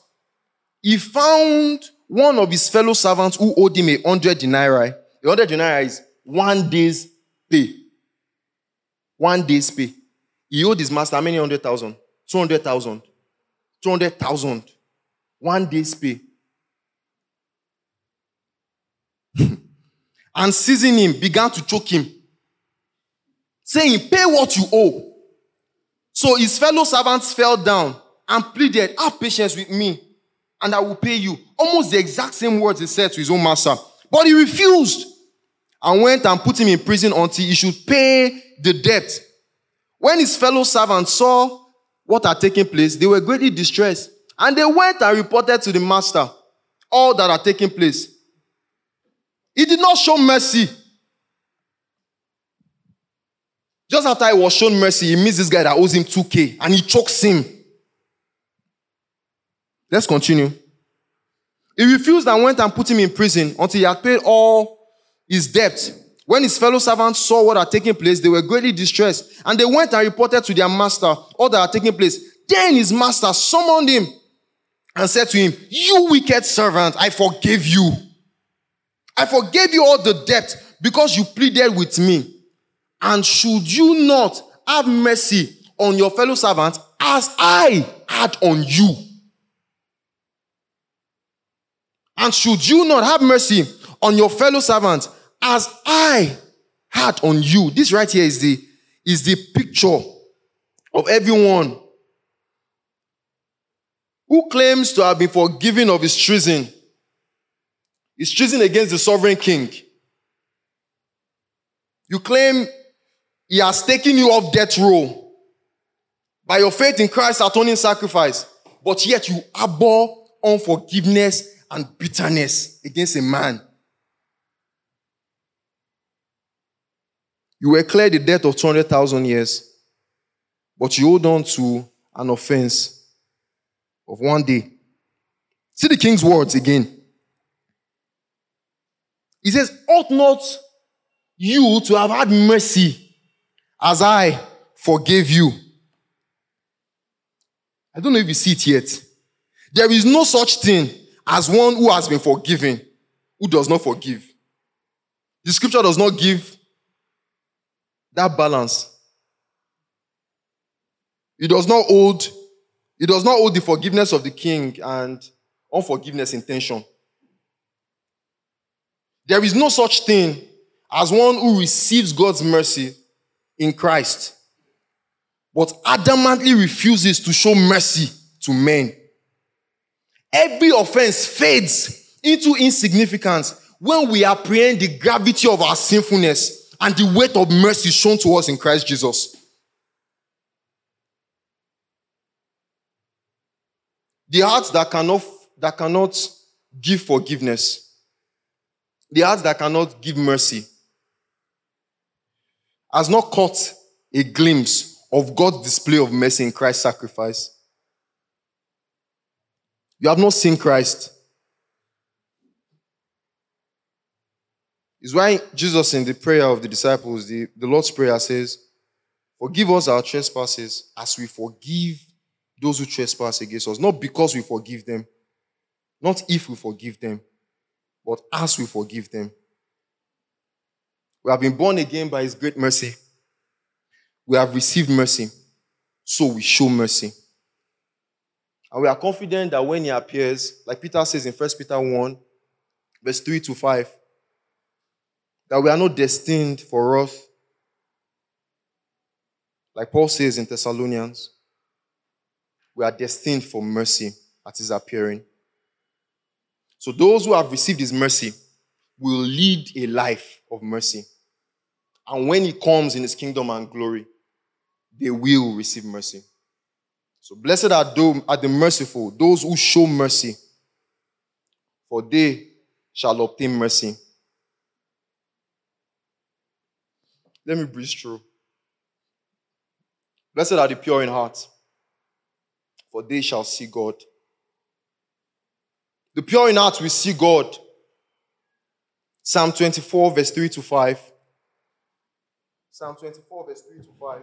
he found one of his fellow servants who owed him a hundred denarii. A hundred denarii is one day's pay. One day's pay. He owed his master many hundred thousand? Two hundred thousand. Two hundred thousand. One day's pay. and seizing him, began to choke him, saying, Pay what you owe. So his fellow servants fell down and pleaded, Have patience with me, and I will pay you. Almost the exact same words he said to his own master. But he refused and went and put him in prison until he should pay the debt. When his fellow servants saw what had taken place, they were greatly distressed. And they went and reported to the master all that had taken place. He did not show mercy. Just after he was shown mercy, he meets this guy that owes him 2K and he chokes him. Let's continue. He refused and went and put him in prison until he had paid all his debt. When his fellow servants saw what had taken place, they were greatly distressed and they went and reported to their master all that had taken place. Then his master summoned him and said to him, You wicked servant, I forgave you. I forgave you all the debt because you pleaded with me. And should you not have mercy on your fellow servant as I had on you? And should you not have mercy on your fellow servant as I had on you? This right here is the, is the picture of everyone who claims to have been forgiven of his treason. His treason against the sovereign king. You claim he has taken you off death row by your faith in Christ's atoning sacrifice, but yet you abhor unforgiveness and bitterness against a man. You were cleared the debt of 200,000 years, but you hold on to an offense of one day. See the king's words again. He says, Ought not you to have had mercy as I forgave you? I don't know if you see it yet. There is no such thing as one who has been forgiven who does not forgive. The scripture does not give that balance. It does not hold, it does not hold the forgiveness of the king and unforgiveness intention. There is no such thing as one who receives God's mercy in Christ, but adamantly refuses to show mercy to men. Every offense fades into insignificance when we apprehend the gravity of our sinfulness and the weight of mercy shown to us in Christ Jesus. The heart that cannot, that cannot give forgiveness, the heart that cannot give mercy, has not caught a glimpse of God's display of mercy in Christ's sacrifice. You have not seen Christ. Is why Jesus in the prayer of the disciples, the, the Lord's Prayer says, Forgive us our trespasses as we forgive those who trespass against us. Not because we forgive them, not if we forgive them, but as we forgive them. We have been born again by His great mercy. We have received mercy, so we show mercy. And we are confident that when He appears, like Peter says in 1 Peter 1, verse 3 to 5, that we are not destined for wrath. Like Paul says in Thessalonians, we are destined for mercy at his appearing. So those who have received his mercy will lead a life of mercy. And when he comes in his kingdom and glory, they will receive mercy. So blessed are, those, are the merciful, those who show mercy, for they shall obtain mercy. Let me breeze through. Blessed are the pure in heart, for they shall see God. The pure in heart will see God. Psalm 24, verse 3 to 5. Psalm 24, verse 3 to 5.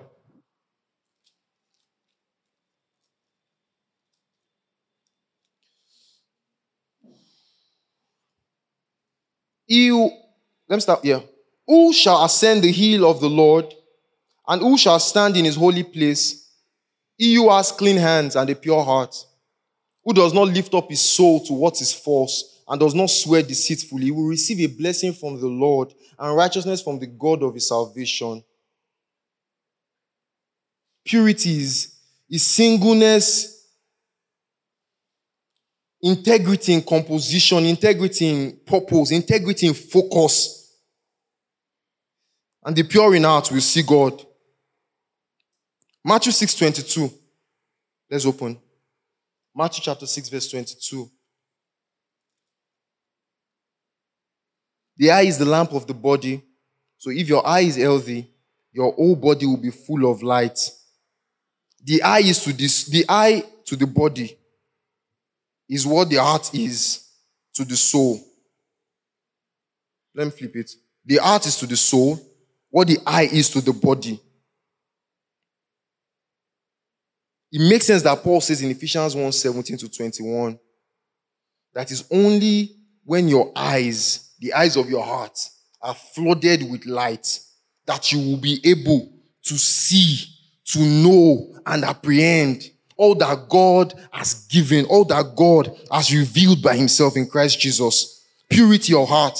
He who, let me start here. Who shall ascend the hill of the Lord, and who shall stand in his holy place? He who has clean hands and a pure heart, who does not lift up his soul to what is false, and does not swear deceitfully, will receive a blessing from the Lord and righteousness from the God of his salvation. Purity is, is singleness, integrity in composition, integrity in purpose, integrity in focus. And the pure in heart will see God. Matthew 6 22. Let's open. Matthew chapter 6, verse 22. The eye is the lamp of the body. So if your eye is healthy, your whole body will be full of light. The eye is to this, the eye to the body is what the heart is to the soul. Let me flip it. The heart is to the soul, what the eye is to the body. It makes sense that Paul says in Ephesians 1 17 to 21 that is only when your eyes, the eyes of your heart, are flooded with light that you will be able to see, to know, and apprehend all that God has given, all that God has revealed by Himself in Christ Jesus. Purity of heart.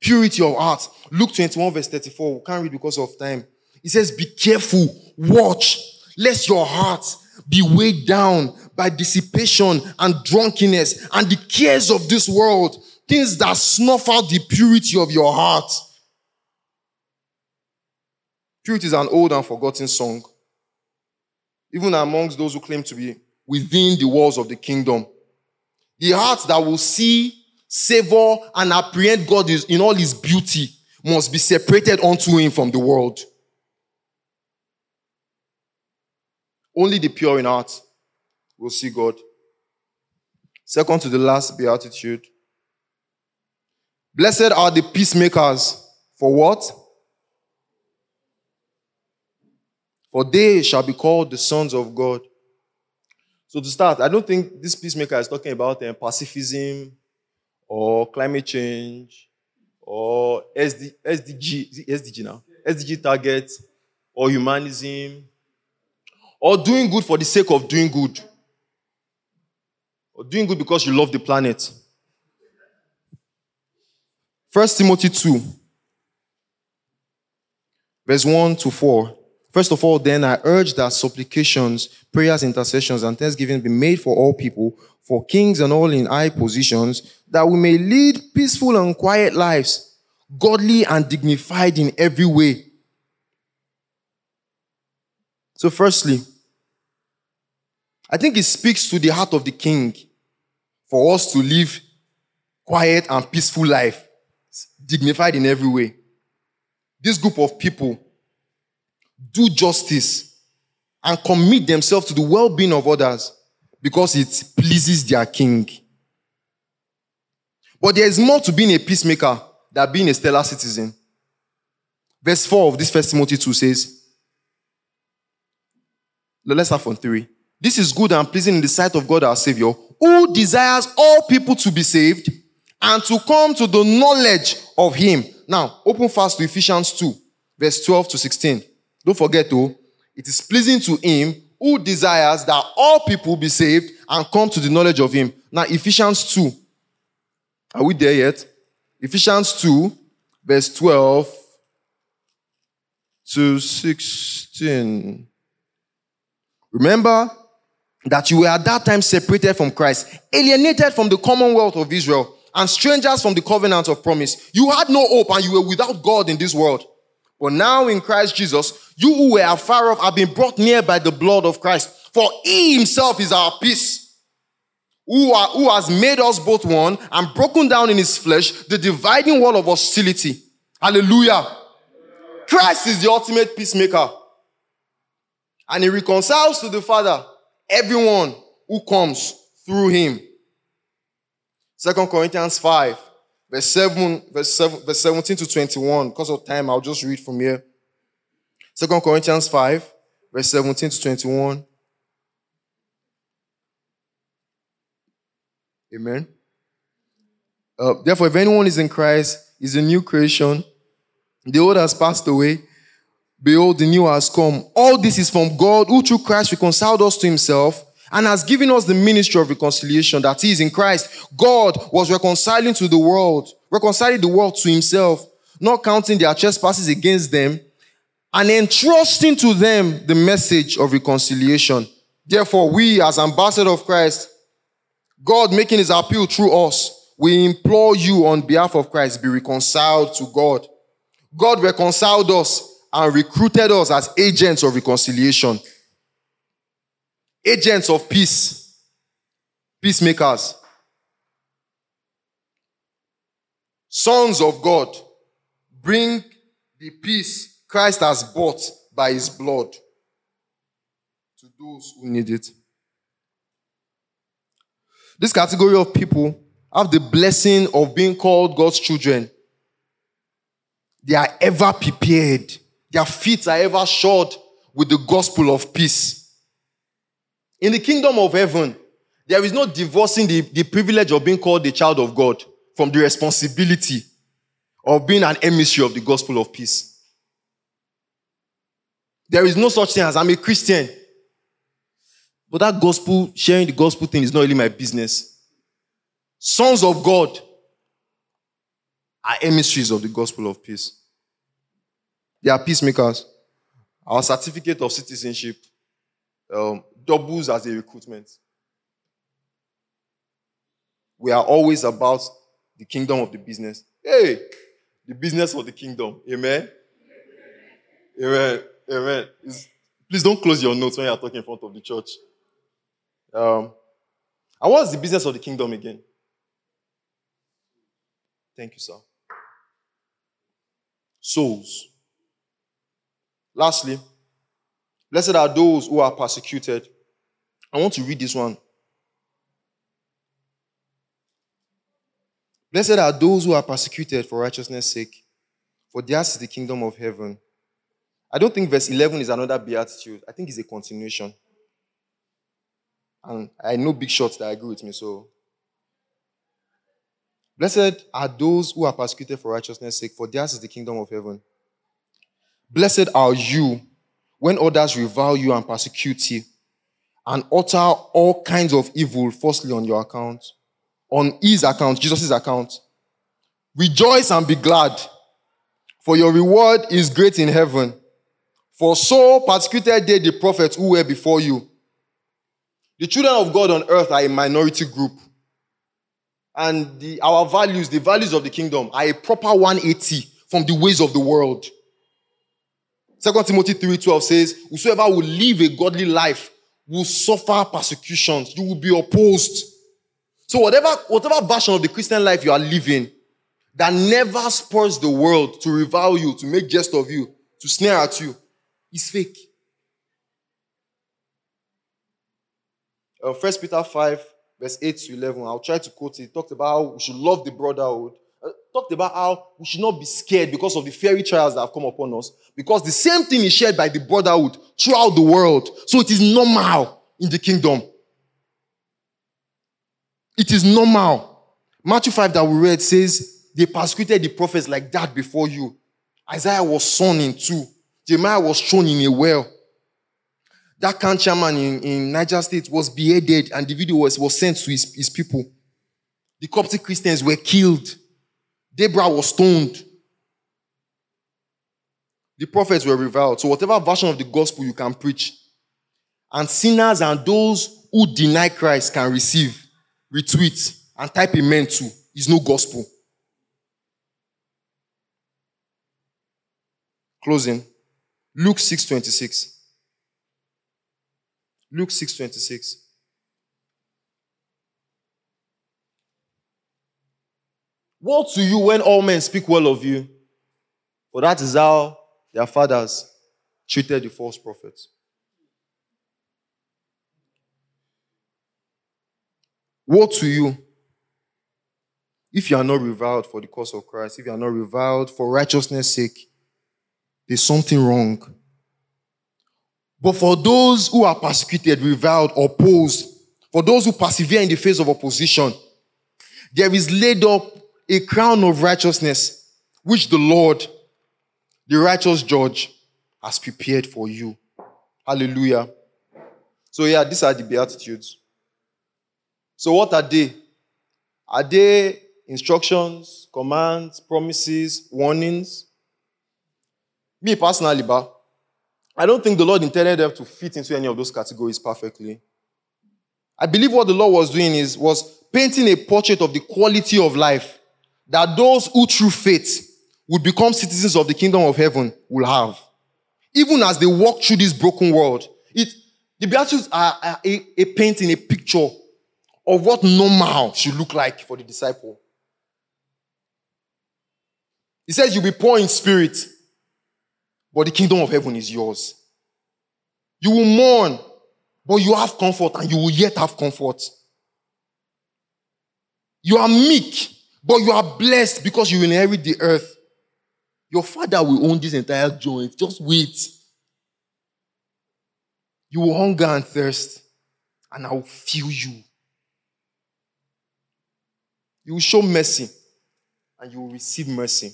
Purity of heart. Luke 21, verse 34. We can't read because of time. It says, Be careful, watch, lest your heart be weighed down by dissipation and drunkenness and the cares of this world, things that snuff out the purity of your heart. Purity is an old and forgotten song, even amongst those who claim to be within the walls of the kingdom. The heart that will see, savor, and apprehend God in all his beauty must be separated unto him from the world. Only the pure in heart will see God. Second to the last beatitude. Blessed are the peacemakers. For what? For they shall be called the sons of God. So to start, I don't think this peacemaker is talking about um, pacifism or climate change or SD, SDG, SDG now, SDG targets or humanism or doing good for the sake of doing good or doing good because you love the planet. First Timothy 2, verse 1 to 4. First of all, then I urge that supplications, prayers, intercessions, and thanksgiving be made for all people, for kings and all in high positions, that we may lead peaceful and quiet lives, godly and dignified in every way. So, firstly, I think it speaks to the heart of the king for us to live quiet and peaceful life, dignified in every way. This group of people do justice, and commit themselves to the well being of others because it pleases their king. But there is more to being a peacemaker than being a stellar citizen. Verse 4 of this first Timothy 2 says, let's start from 3. This is good and pleasing in the sight of God our Savior, who desires all people to be saved and to come to the knowledge of Him. Now, open fast to Ephesians 2, verse 12 to 16. Don't forget, though, it is pleasing to him who desires that all people be saved and come to the knowledge of him. Now, Ephesians 2. Are we there yet? Ephesians 2, verse 12 to 16. Remember that you were at that time separated from Christ, alienated from the commonwealth of Israel, and strangers from the covenant of promise. You had no hope and you were without God in this world. But now in Christ Jesus, you who were afar off have been brought near by the blood of Christ. For he himself is our peace, who, are, who has made us both one and broken down in his flesh the dividing wall of hostility. Hallelujah. Christ is the ultimate peacemaker. And he reconciles to the Father everyone who comes through him. Second Corinthians 5 verse 7, verse 7, verse 17 to 21. Because of time, I'll just read from here. Second Corinthians 5, verse 17 to 21. Amen. Uh, therefore, if anyone is in Christ, is a new creation. The old has passed away. Behold, the new has come. All this is from God, who through Christ reconciled us to himself and has given us the ministry of reconciliation. That is, in Christ, God was reconciling to the world, reconciling the world to himself, not counting their trespasses against them, and entrusting to them the message of reconciliation. Therefore, we as ambassadors of Christ, God making his appeal through us, we implore you on behalf of Christ, be reconciled to God. God reconciled us and recruited us as agents of reconciliation, agents of peace, peacemakers, sons of God. Bring the peace Christ has bought by his blood to those who need it. This category of people have the blessing of being called God's children. They are ever prepared their feet are ever shod with the gospel of peace. In the kingdom of heaven, there is no divorcing the, the privilege of being called the child of God from the responsibility of being an emissary of the gospel of peace. There is no such thing as I'm a Christian. But that gospel, sharing the gospel thing is not really my business. Sons of God are emissaries of the gospel of peace. They are peacemakers. Our certificate of citizenship um, doubles as a recruitment. We are always about the kingdom of the business. Hey, the business of the kingdom. Amen. Amen. Amen. It's, please don't close your notes when you are talking in front of the church. Um, and what's the business of the kingdom again? Thank you, sir. Souls. Lastly, blessed are those who are persecuted. I want to read this one. Blessed are those who are persecuted for righteousness' sake, for theirs is the kingdom of heaven. I don't think verse 11 is another beatitude. I think it's a continuation. And I know big shots that agree with me, so. Blessed are those who are persecuted for righteousness' sake, for theirs is the kingdom of heaven. Blessed are you when others revile you and persecute you and utter all kinds of evil falsely on your account, on his account, Jesus' account. Rejoice and be glad, for your reward is great in heaven. For so persecuted they the prophets who were before you. The children of God on earth are a minority group. And the, our values, the values of the kingdom, are a proper 180 from the ways of the world. Second Timothy 3:12 says, Whosoever will live a godly life will suffer persecutions. You will be opposed. So whatever, whatever version of the Christian life you are living that never spurs the world to revile you, to make jest of you, to snare at you, is fake. Uh, First Peter 5, verse 8 to 11. I'll try to quote it. it. Talked about how we should love the brotherhood talked about how we should not be scared because of the fiery trials that have come upon us, because the same thing is shared by the brotherhood throughout the world. So it is normal in the kingdom. It is normal. Matthew 5 that we read says, they persecuted the prophets like that before you. Isaiah was sawn in two. Jeremiah was thrown in a well. That can in, in Niger State was beheaded and the video was, was sent to his, his people. The Coptic Christians were killed. Deborah was stoned. The prophets were reviled. So, whatever version of the gospel you can preach, and sinners and those who deny Christ can receive, retweet, and type amen to, is no gospel. Closing. Luke 6:26. Luke 6:26. Woe to you when all men speak well of you, for that is how their fathers treated the false prophets. Woe to you if you are not reviled for the cause of Christ, if you are not reviled for righteousness' sake, there's something wrong. But for those who are persecuted, reviled, opposed, for those who persevere in the face of opposition, there is laid up a crown of righteousness, which the Lord, the righteous judge, has prepared for you. Hallelujah. So, yeah, these are the Beatitudes. So, what are they? Are they instructions, commands, promises, warnings? Me personally, but I don't think the Lord intended them to fit into any of those categories perfectly. I believe what the Lord was doing is was painting a portrait of the quality of life that those who through faith would become citizens of the kingdom of heaven will have. Even as they walk through this broken world, it, the Beatitudes are, a, a painting, a picture of what normal should look like for the disciple. He says, You'll be poor in spirit, but the kingdom of heaven is yours. You will mourn, but you have comfort and you will yet have comfort. You are meek, but you are blessed because you will inherit the earth. Your father will own this entire joint. Just wait. You will hunger and thirst, and I will fill you. You will show mercy, and you will receive mercy.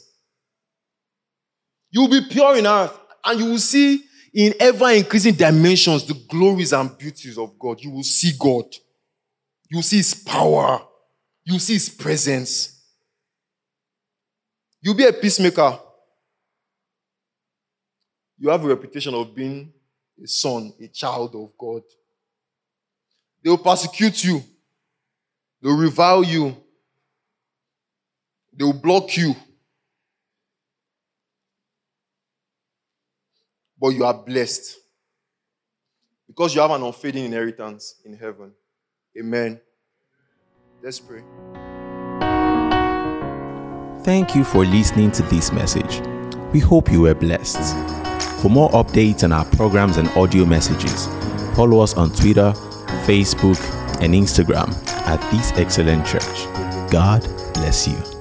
You will be pure in heart, and you will see in ever increasing dimensions the glories and beauties of God. You will see God. You will see His power. You will see His presence. You'll be a peacemaker. You have a reputation of being a son, a child of God. They will persecute you. They will revile you. They will block you. but you are blessed because you have an unfading inheritance in heaven. Amen. Let's pray. Thank you for listening to this message. We hope you were blessed. For more updates on our programs and audio messages, follow us on Twitter, Facebook, and Instagram at This Excellent Church. God bless you.